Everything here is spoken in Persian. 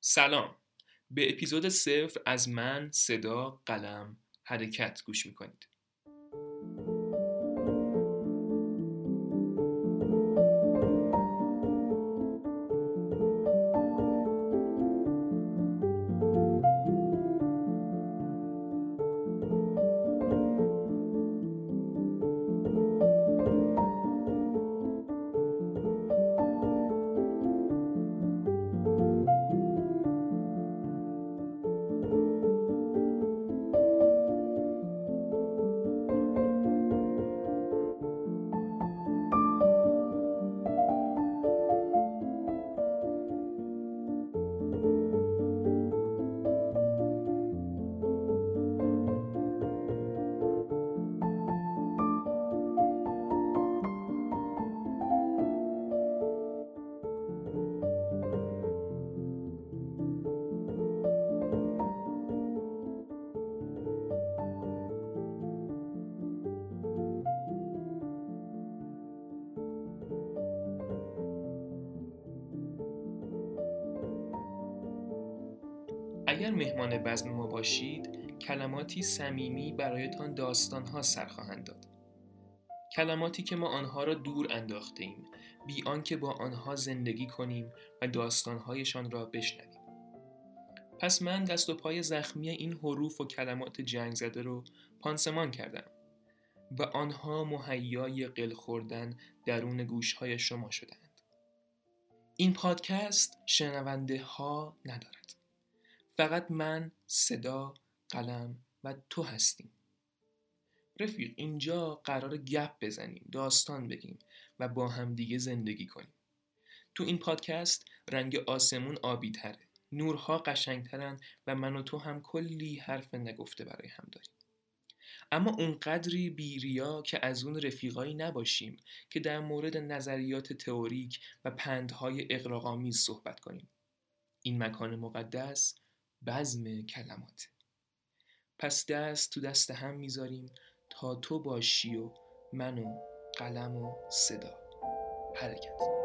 سلام. به اپیزود صفر از من صدا قلم حرکت گوش می‌کنید. اگر مهمان بزم ما باشید کلماتی صمیمی برایتان داستانها سر خواهند داد. کلماتی که ما آنها را دور انداخته ایم بی آنکه با آنها زندگی کنیم و داستانهایشان را بشنویم. پس من دست و پای زخمی این حروف و کلمات جنگ زده رو پانسمان کردم و آنها مهیای قل خوردن درون گوشهای شما شدند این پادکست شنونده ها ندارد. فقط من صدا قلم و تو هستیم. رفیق اینجا قرار گپ بزنیم داستان بگیم و با همدیگه زندگی کنیم. تو این پادکست رنگ آسمون آبی تره نورها قشنگترن و من و تو هم کلی حرف نگفته برای هم داریم. اما اونقدری بیریا که از اون رفیقایی نباشیم که در مورد نظریات تئوریک و پندهای اقراقامیز صحبت کنیم. این مکان مقدس بزم کلمات. پس دست تو دست هم می‌ذاریم تا تو باشی و من و قلم و صدا. حرکت.